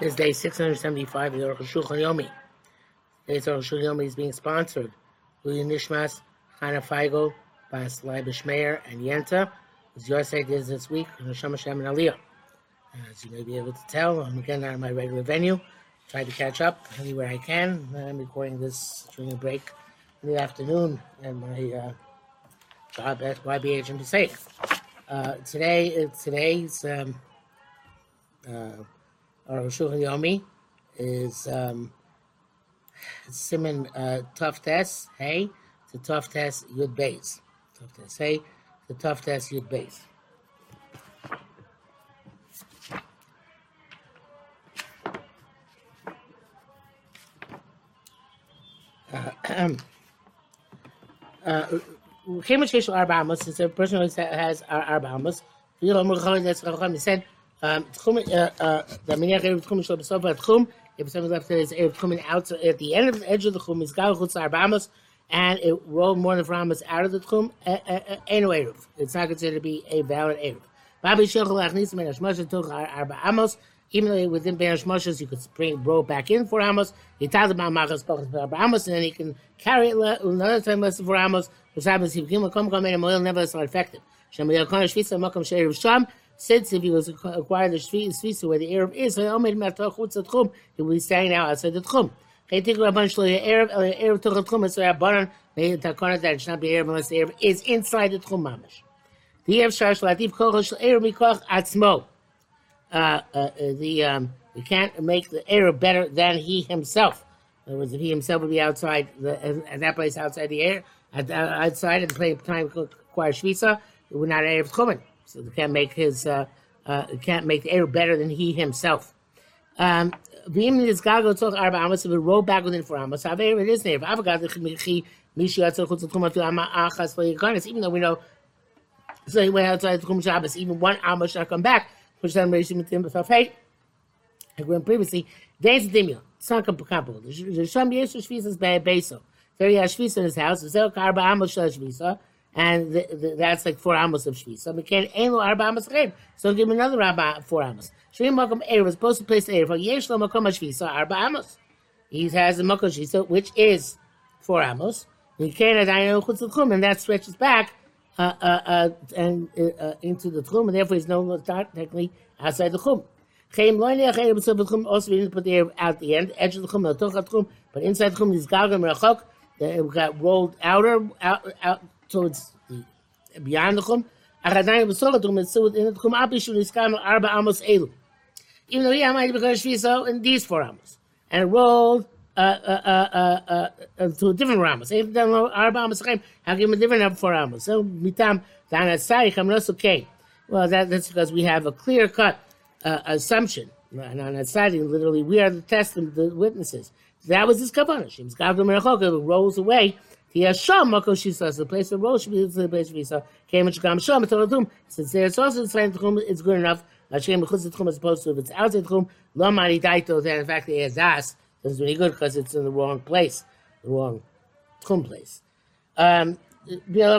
This day 675 of the Aruch Shulchan Yomi. Is being sponsored Louis Nishmas, Chana Feigel, Bas Lai Bishmeyer, and Yenta. It's your site is this week, Neshama Shem and Aliyah. As you may be able to tell, I'm again at my regular venue. Try to catch up anywhere I can. I'm recording this during a break in the afternoon at my uh, job at YBH in. Uh, today, uh, today's um, uh, our Shulchan Yomi is um, Simon uh, Tough Test, hey, to Tough Test Yud Base. Tough Test, hey, to Tough Test Yud Base. Uh, uh, it's a person who has Arba Amos. You know, He said, um, tchum, uh, uh, shel besof tchum. If something left there is erev tchum out at the end of the edge of the tchum is gal chutz arbamos, and it rolled more than ramos out of the tchum. Ain't. It's not considered to be a valid erev. Babi shechol achnis men hashmoshes toch arba. Even though within Ben you could bring roll back in for amos, he tells about machas pachas arba and then he can carry it another time less for amos. Which happens you come come in and oil never is effective. Shem yel since if he was acquired the Svisa where the Arab is, he will be standing now outside the Tchum. They think bunch of Arab, Arab Tuchel Tchum, so Rabbanon, they takana that it should not be Arab unless the Arab is inside the Tchum Mamish. The Arab Shar Shalativ Kochel Shal Arab Mikoch Atzmo. Uh, uh, the, um, you can't make the Arab better than he himself. In other words, if he himself would be outside the, at that place outside the air, at, outside at the time acquire Shvisa, it would not Arab Tchumen. So they can't make his uh, uh, can't make the air better than he himself. Um, it is. Even though we know so he went outside the chum Shabbos, even one amos shall come back. Which then raised him to him before fate. I went previously. There's the dimio. It's not comparable. The Sham Yeshu Shvisas by Beso. There he has Shvisa in his house. Zel karba amos shal Shvisa and the, the, that's like four amos of shvi. So can't ain't no arba amos So give him another arba four amos. Shvi makom eir was supposed to place the for yesh lo makom shvi. So arba amos. He has the makom shvi, so which is four amos. Can't adayin chutz tchum, and that stretches back uh, uh, uh, and uh, into the tchum, and therefore he's no longer technically outside the chum. Chaim loyne acher b'sov tchum also we didn't put the air out the end, edge of the chum, the toch tchum, but inside the chum is galgam rachok. It got rolled outer out out towards the beyond the chum. Achadayin b'soladum is still within the chum. Apishu niskam arba amos elu. Even though yeah, might because shvisa in these four amos and rolled uh, uh, uh, uh, uh, to a different ramos. If they arba amos chaim, how give him a different four amos? So mitam dan asayich I'm not okay. Well, that, that's because we have a clear cut uh, assumption. And on that side, literally, we are the test of the witnesses. That was his kavanah. Shim's gavdom merachok rolls away he has sham mako shisa. The place of rosh is the place of shisa. Came and shkam sham toladum. Since there's also inside the chum, it's good enough. Hashem the chum as opposed to if it's outside the. Lo mari daito. Then in fact he has das. It's really good because it's in the wrong place, the wrong chum place. Um,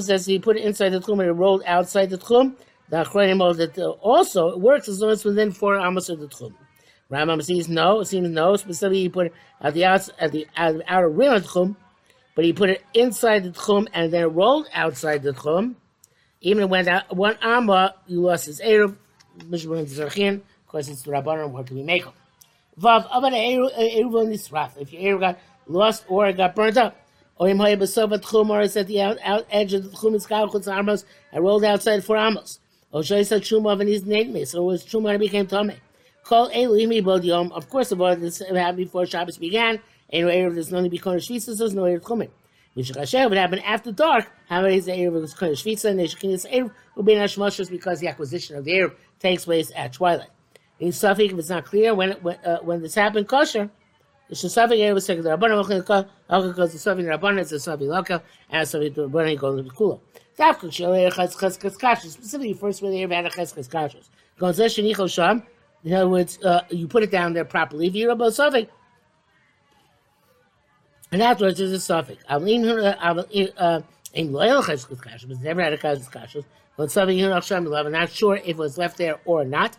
says he put it inside the chum and it rolled outside the chum. The Achronim that also it works as long as within four amos of the chum. Rambam says no. It seems no. Specifically, he put it at the outs at the outer rim of the chum but he put it inside the tchum and then rolled outside the tchum. Even when that one amma, you lost his eruv, mishmur zachin, of course it's the rabbanon, what can we make of? Vav, aban uh, eruv on this wrath. If your eruv got lost or it got burnt up, or him hoya besova tchum, or it's at the out, out edge of the tchum, got chutz amos, and rolled outside for amos. Or shoy said truma of his name, so it was when it became tome. Call elu imi yom. Of course, the word this happened before Shabbos began. Erev, there's no need to be Kohen Shvisa, there's no Erev Chumin. Which Hashem would happen after dark. how many is his Erev was Kohen Shvisa, and Neshekinis Erev will be in Hashmashas because the acquisition of the Erev takes place at twilight. In safek, if it's not clear when when, uh, when this happened, kosher. The safek Erev to the Rabbanim, because the safek Rabbanim is the safek Loka, and the safek Rabbanim goes to the Kula. Dafka Shal Erev Chaz Kashas, specifically first where the Erev had a Chaz Kashas. Gonzeh Shenicho Sham, in other words, uh, you put it down there properly. If you're a safek, and afterwards there's a suffix. Uh, uh, in kashrus, but never had a cheshkes kashrus. But something you know, I'm not sure if it was left there or not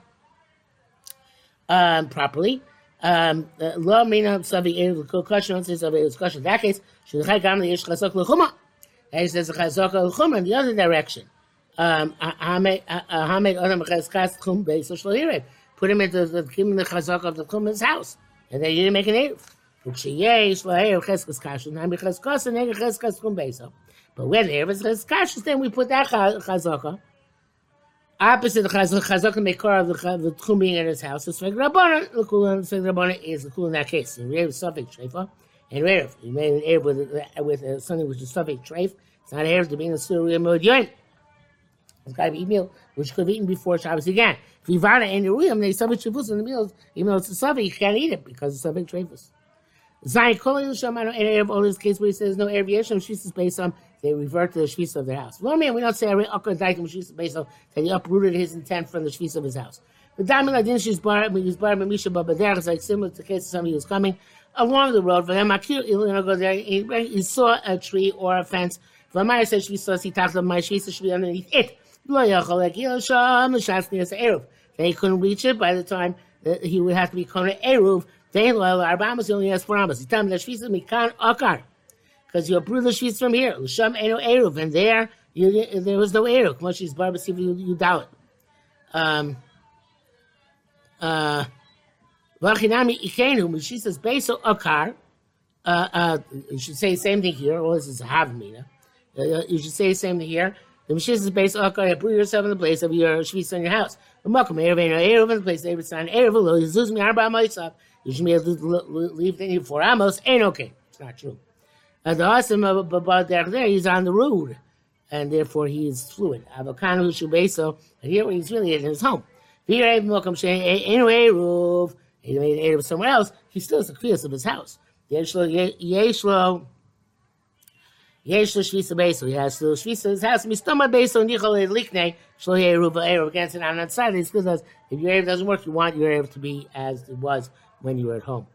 um, properly. Um, Lo mina savi erev l'kosher, don't say savi erev l'kosher. In that case, shulchai gam le'ish chazak l'chuma. He says chazak l'chuma in the other direction. Um, Put him into the, him the chazak of the chum's house. And then you didn't make an erev. וכשיש לו ערב חזקס קשו, נעמי חזקוס נגד חזקס קום בייסו. But when there is chazkas, then we put that chazaka. Opposite the chazaka, chazaka make car of the, the tchum being in his house. It's like Rabbanan. The kul the Rabbanan is the kul in that case. And Rev is suffix treifa. And Rev, you made an Erev with, with uh, something which is suffix treif. It's not Erev to be in the Surah Mod Yoim. It's got to be meal which could be eaten before Shabbos again. If you vana and you read they suffix treifus in the meals, even though it's a suffix, you can't eat it because it's suffix treifus. Zayin Kol Shamano Erev, all this case where he says no Erev Yeshem, Shvis based on they revert to the shvisa of their house. Well, man, we don't say every akkad daitim shvisa based on that he uprooted his intent from the shvisa of his house. The diamond like this, bar, he's bar misha but there is like similar to the case of somebody who's coming along the road. For them, go there. He, saw a tree or a fence. V'amar says shvisa, he talks about my shvisa should be underneath it. They couldn't reach it by the time that he would have to be kona eruv. They only has four amas. He told me that shvisa mikan akar because you approve the sheets from here. L'sham eno eruv, and there you, there was no eruv. Moshe's barbecue, you, you doubt it. Um, uh, Vachinami ikenu, she says beso akar. Uh, uh, you should say the same thing here. Or this is havmina. Uh, you should say the same thing here. The Mashiach is based on Akar. Put yourself in the place of your shvisa in your house. The Makom Erev Eino Erev in the place of Sign Erev Lo Yizuz Mi Arba Moisav. Leave four amos. Ain't okay. It's not true. And the awesome about there, he's on the road, and therefore he is fluid. Avokanu shubeso, and here he's really in his home. Anyway, roof. He made of somewhere else. He still has the kriyas of his house. Yeshlo, yeshlo, yeshlo shvisa beso. He has to shvisa his house. Mistama beso nichol likne shlo yeruv erev against it on that side. It's because if your erev doesn't work, you want your erev to be as it was when you were at home.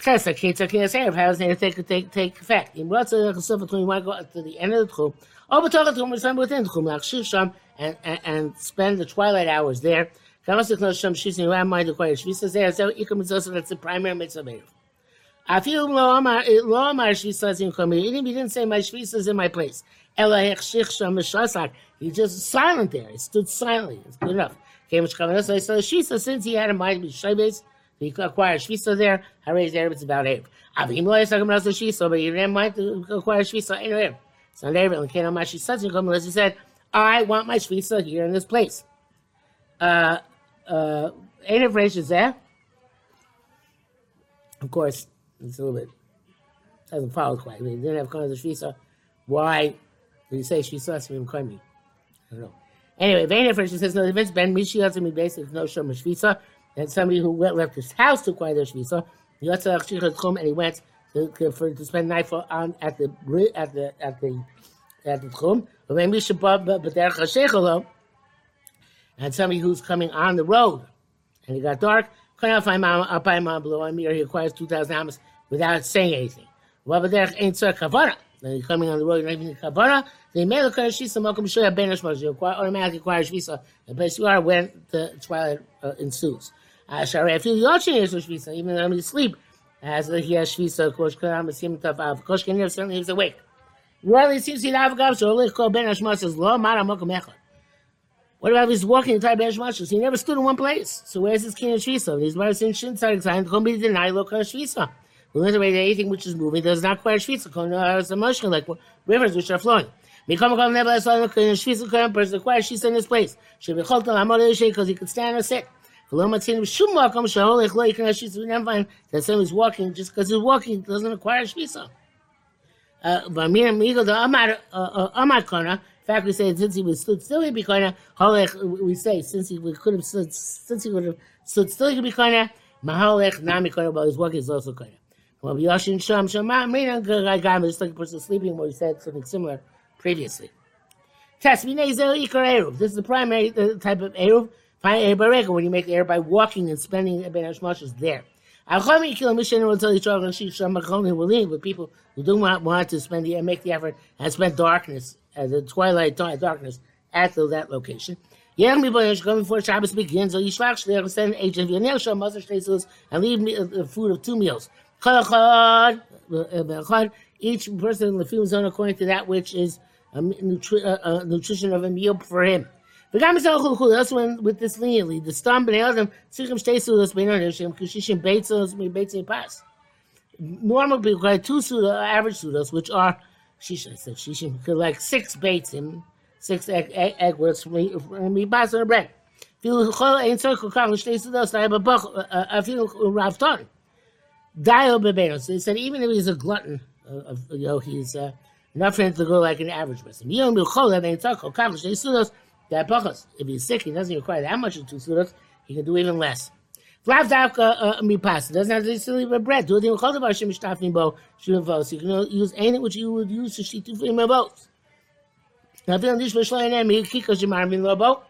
Chesed, Ketzah, Ketzah, Erev, how does it take, take, take effect? In Ratza, Chesed, between you want to go to the end of the Tchum, oh, or B'toch Tchum, or within the Tchum, Lachshiv Sham, and, and, spend the twilight hours there. Kamas Yechnos Sham, Shis, and mind the quiet Shvis, there, so Ikum Mitzvah, that's the primary mitzvah Erev. Afil lo amar lo amar shvisas in komi. He didn't say my shvisas in my place. Ela hechshich sham mishasak. He just silent there. He stood silently. It's good enough. Came which kavanah. So he said shisa since he had a mind shabbos, he acquire shvisa there. raise Erev, it's about Erev. Avim lo yisagim rasu shvisa, but he didn't mind to acquire shvisa in Erev. So in Erev, and came mashi satzim come unless he said, I want my shvisa here in this place. Uh, uh, there. Of course, it's a little bit doesn't follow quite. I mean, he didn't have of shvisa. Why did he say shvisa simim koimi? I don't know. Anyway, Vayner Fresh says no. If it's ben mishi mi basic no shom shvisa and somebody who went, left his house to acquire their shvisa, and he went to, for, to spend night for, on at the at the at the at the tchum. And somebody who's coming on the road, and it got dark. Uh, he acquires two thousand amas without saying anything. Then he's coming on the road, you're not kavara. They may look at shisa mokum shoya ben You automatically acquire shvisa. The place you are when the twilight uh, ensues. Ashari, I feel the Yochin is Shvisa, even though I'm asleep, as he has Shvisa, of course, Koram Asim Tavav. Koshkin certainly is awake. It seems he Avgav, so Lich Ko Ben Hashmas says, Lo Mara Mokum Echad. What about he's walking the entire Ben Hashmas? He never stood in one place. So where's his king of Shvisa? These Mara Sin Shin Tzadik Zayin, Chom Be Deny Lo Kan Shvisa. We learned that anything which is moving does not require Kon as emotional, like rivers which are flowing. Mikam Kom Never Saw Shvisa Koram person requires Shvisa in this place. Should be Cholta Lamor because he could stand or sit. We never find that someone's walking just because he's walking doesn't require shvisa. Uh, uh, uh, in fact, we say since he was stood still, he'd be kind of We say since he could have stood, since he would have stood still, he could be kind of mahalech nami kind of, but his walking is also kind of. Well, Yashin Sham Shama, just like a person sleeping, where he said something similar previously. This is the primary type of eruv. When you make the air by walking and spending Ben Hashmash is there. With people who do not want to spend the make the effort and spend darkness, uh, the twilight darkness at the, that location. Mi boy is coming for Shabbos begins, Yishvach Shleach send agent and leave me the food of two meals. Chol Echad, Echad, each person in the field zone according to that which is a, nutri- a, a nutrition of a meal for him. וגם בזה אוכל חול, also when, with this leniently, the סתם בני אדם צריכים שתי סעודות בין אדם שהם כשישים ביצות מביצי פס. Normal people have two suda, average sudas, which are, shisha, I said shisha, like six beitzim, six egg, egg, egg words from me, from me, bas on bread. אפילו כל אין צורך כל כך לשתי סודות, היה בבוך, אפילו רב טון. Dio bebenos. They said even if he's a glutton, uh, you know, he's uh, enough for to go like an average person. If he's sick, he doesn't require that much of two sudos, he can do even less. Vlav davka mi pas. Doesn't have to necessarily leave bread. Do it in chol davar shem shtafim bo shuvim vos. You can use anything which you would use to shitu for him both. Now, if you don't dish v'shloim em, he kikos yemar min lobo.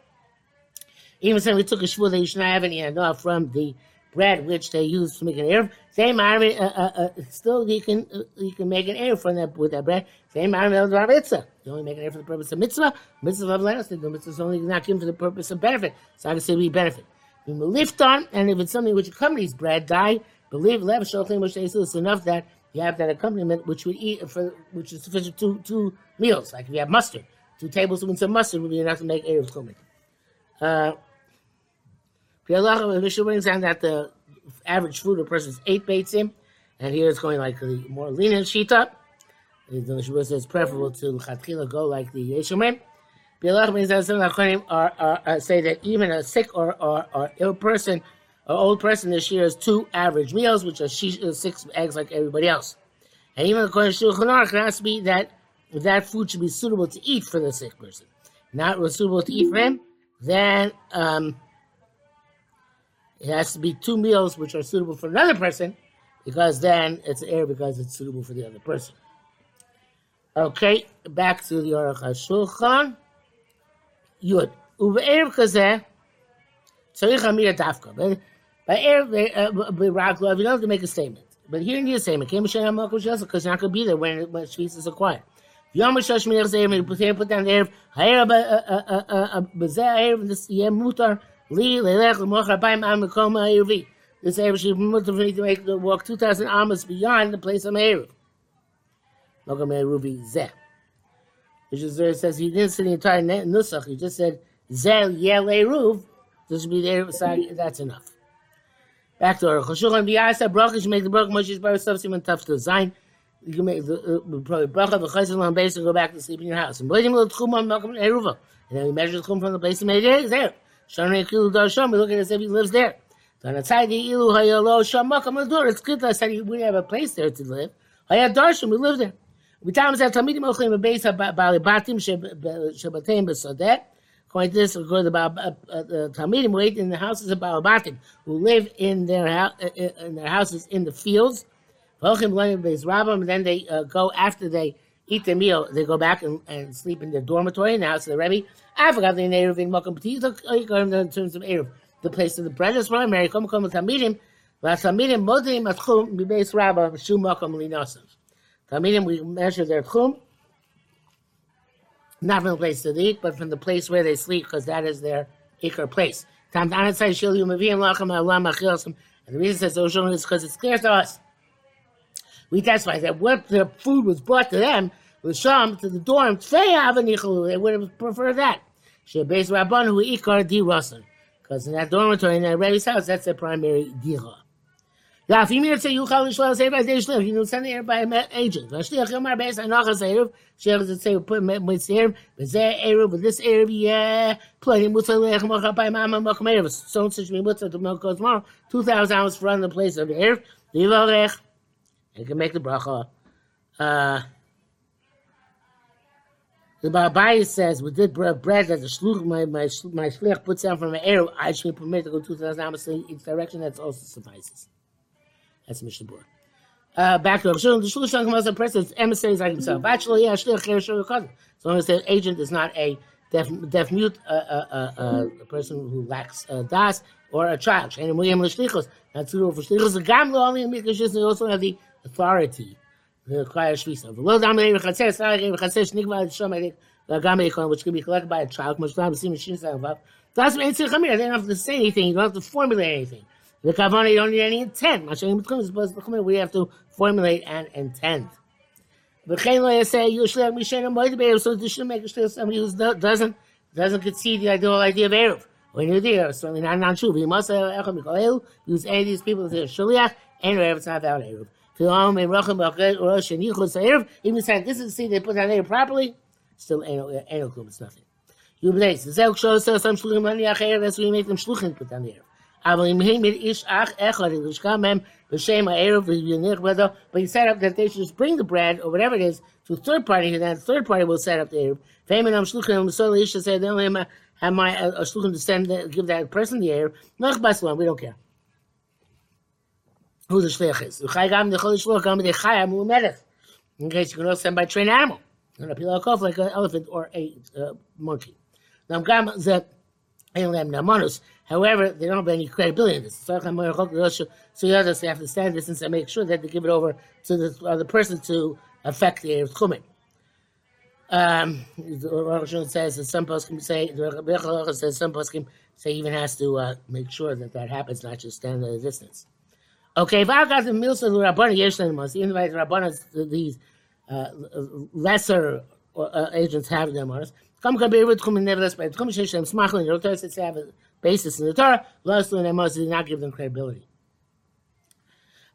Even saying we took a shvur that you should not have any enough from the bread which they use to make an erev. Same army, uh, uh, uh, still you can uh, you can make an erev from that with that bread. Same army of the mitzvah. You only make an erev for the purpose of mitzvah. Mitzvah of last, the mitzvah is only not given for the purpose of benefit. So I can say we benefit. We lift on, and if it's something which accompanies bread, die. Believe lev shochem which it's enough that you have that accompaniment which would eat for which is sufficient two two meals. Like if you have mustard, two tablespoons of mustard would be enough to make erev chumin. Uh, Mishnah brings down that the average food a person is eight beitzim, and here it's going like the more lenient shita. The Mishnah says preferable to chatchila go like the Yeshomim. Bialach means that some Acharim are, are, are say that even a sick or, or, or ill person or old person this year has two average meals, which are six eggs like everybody else. And even according to Shulchan Aruch, it has to be that that food should be suitable to eat for the sick person, not suitable to eat for him. Then um, it has to be two meals which are suitable for another person, because then it's air because it's suitable for the other person. Okay, back to the Aruch HaShulchan. Yud. Uve'erev kazeh, tzarich amir dafka. By erev, by you don't have to make a statement. But here you need a statement. Came Hashem HaMelech Shasa, because you're not going to be there when, when Shvis is acquired. Yom HaShosh Minach Zeir, you put down the erev, ha'erev, uh, uh, uh, b'zeh ha'erev, this yeh mutar, li, leilech, l'moch, arbaim, am, mekom, ha'erevi. This erev should be mutar for me to make the walk 2,000 amas beyond the place of erev. Mokom ha'erevi zeh. Which is where it says he didn't say the entire nusach. He just said zel yel eruv. This should be there. Beside that's enough. Back to our choshuchan biyasa bracha. You make the bracha moshish bar stuff simon tough to design. You can make the uh, probably bracha the chayzel on base and go back to sleep in your house. And then we measure the tchum from the place he made it there. Shana kilu Darsham. We look at as if he lives there. The ilu hayalo sham malcolm adur. It's good that said we have a place there to live. Hayad darsham. We live there. We times have Tamidim Ochlim Abeis Balibatim Shabbatim Besodet. According to this, according to the uh, uh, Talmidim, wait in the houses of Balabatim, who live in their uh, in their houses in the fields. And then they uh, go after they eat their meal, they go back and, and sleep in their dormitory house of the Rebbe. I forgot the Erev in Mokum in terms of oh, Erev. The place of the bread is primary. Come come with Talmidim. Talmidim modim atchum b'beis Rabba shum Mokum linosav. Talmidim, we measure their chum, not from the place to eat, but from the place where they sleep, because that is their ikar place. And the reason says Oshon is because it's clear to us. We testify that what the food was brought to them was sham to the dorm. They have They would have preferred that. She based Rabban who ikar di rasan, because in that dormitory, in that Rebbe's house, that's their primary dira. Ja, if you mean to say you call the shlosh every day shlosh, you know, send it by agent. Vashliach yomar beis anachas erev, shech is say put with erev, but zeh erev, with this erev, yeah, play mutzah lech mocha by mama mocha erev. So such me mutzah to goes tomorrow, two thousand hours running the place of the erev, livalech, and can make the bracha. Uh, the Babai says, with this bread that the shluch, my, my, my puts down from the air, I should be permitted to go 2,000 hours in each direction, that also suffices. That's Mishnah Brura. Uh, back to. The Shul comes a person, emissaries like himself. Actually, yeah, Shlich Cher Shul As long as the agent is not a deaf, deaf mute, uh, uh, uh, a person who lacks uh, das, or a child. And William L'Shlichos, not suitable for Shlichos. The Gam Lo only Mikdash they also have the authority. Which can be collected by a child. They don't have to say anything. You don't have to formulate anything. The Kavana, you don't need any intent. To We have to formulate an intent. So you should make a somebody who doesn't doesn't concede the ideal idea of Eruv. When you're there, certainly not non true. You must have use any of these people as a Shaliach, and Eruv, it's not about Eruv. Even saying this is the seed they put down there properly, still ain't klum. It's nothing. You blaze. The zelk shows us some shluchim ani acher. That's why you make them shluchim put down there. Aber im Himmel mit ach echad in lishkam mem b'shem ha'erev v'yinich whether. But he set up that they should just bring the bread or whatever it is to a third party, and then third party will set up the erev. Femin am shluchim so ish said they only have my a shluchim to send give that person the erev. Nach baslan. We don't care who the shliach is. Uchay gam nechol shluch gam de chaya mu melech. In case you can also send by trained animal. And a pillow cough like an elephant or a uh, monkey. Now gam zet Elam Namanus. However, they don't have any credibility in this. So you others have to stand distance and make sure that they give it over to the other person to affect the Erev Chumen. Um, the Rosh says that some poskim say the Rebbe says some poskim say even has to uh, make sure that that happens, not just stand at a distance. Okay, if I got the the rabbana yeshen must invite the rabbanas these uh, lesser uh, agents have them us. Come come be with chumin nevertheless, but come shesh them smachlim. The Torah says have a basis in the Torah. Last one they must not give them credibility.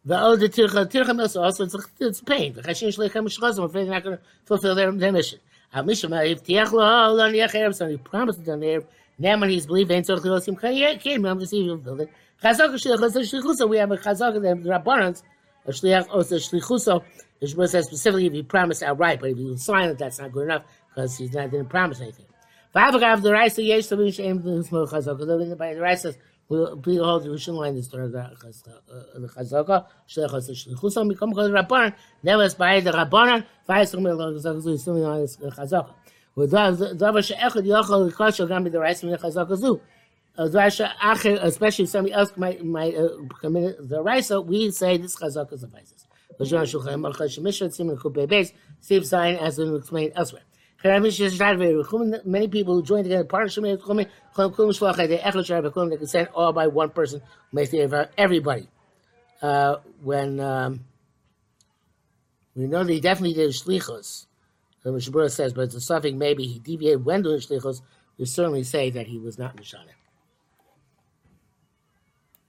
The other tircha tircha milsa also it's, it's pain. The chashin shlechem shchazim. I'm afraid they're not going to fulfill their, their mission. If tiach lo lo niach. So he promised them there. Now when he's ain't tzorch lilosim came. I'm to see if he'll build it. Chazaka shlichusa, we have a chazaka, the Rabbanans, a shliach, also shlichusa, the Shmuel says specifically if he promised outright, but if he was silent, that's not good enough, because he's not, didn't promise anything. V'avagav, the Raisa, yesh, the Mishem, the Shmuel chazaka, by the Raisa, will be hold the Rishon line this Torah, the chazaka, shlichus, shlichusa, become called Rabbanan, never by the Rabbanan, v'ayis, chumel, chazaka, still on his chazaka. ודבר שאחד יכול לקרוא גם בדרייס מן החזק הזו especially if somebody else might might uh, commit the raisa, we say this chazaka suffices. Same sign as we explained elsewhere. Many people who join together partnership they can send all by one person everybody. Uh, when um, we know that he definitely did shlichus, the Mishnah Brura says, but it's a suffix maybe he deviated when doing shlichus, we certainly say that he was not Mishana.